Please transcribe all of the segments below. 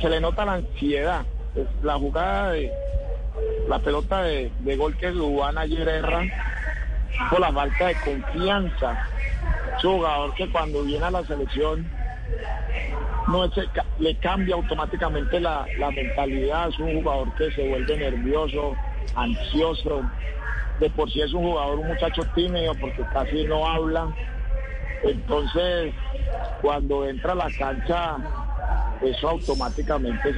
se le nota la ansiedad. La jugada de la pelota de, gol que Dubán ayer erra por la falta de confianza. Es un jugador que cuando viene a la selección no le cambia automáticamente la mentalidad. Es un jugador que se vuelve nervioso, ansioso. De por sí es un jugador, un muchacho tímido porque casi no habla. Entonces, cuando entra a la cancha eso automáticamente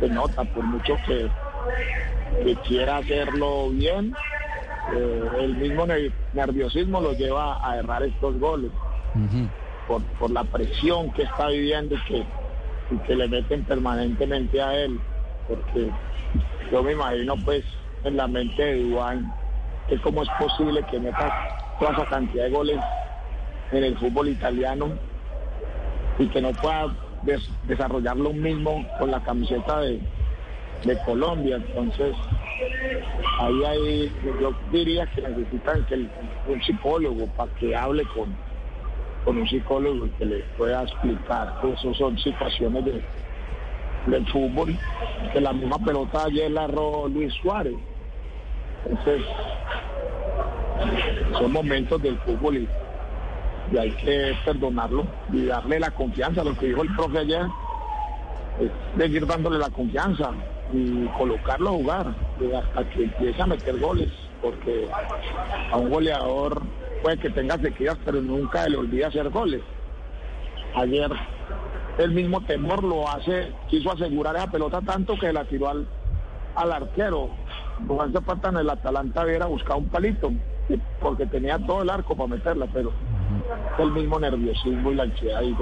se, nota, por mucho que, quiera hacerlo bien, eh, el mismo nerviosismo lo lleva a errar estos goles. por, la presión que está viviendo y que, que le meten permanentemente a él. Porque yo me imagino pues en la mente de Duan que cómo es posible que meta toda esa cantidad de goles en el fútbol italiano y que no pueda desarrollar lo mismo con la camiseta de, Colombia. Entonces, ahí hay, yo diría que necesitan que un psicólogo para que hable con, con un psicólogo que le pueda explicar eso son situaciones de, del fútbol, que la misma pelota ayer la erró Luis Suárez. Entonces, son momentos del fútbol y y hay que perdonarlo y darle la confianza. Lo que dijo el profe ayer es seguir dándole la confianza y colocarlo a jugar hasta que empiece a meter goles, porque a un goleador puede que tenga sequías, pero nunca le olvida hacer goles. Ayer el mismo temor lo hace, quiso asegurar esa pelota tanto que la tiró al, al arquero. Juan Zapata en el Atalanta hubiera buscado un palito, porque tenía todo el arco para meterla, pero el mismo nerviosismo y la ansiedad. Y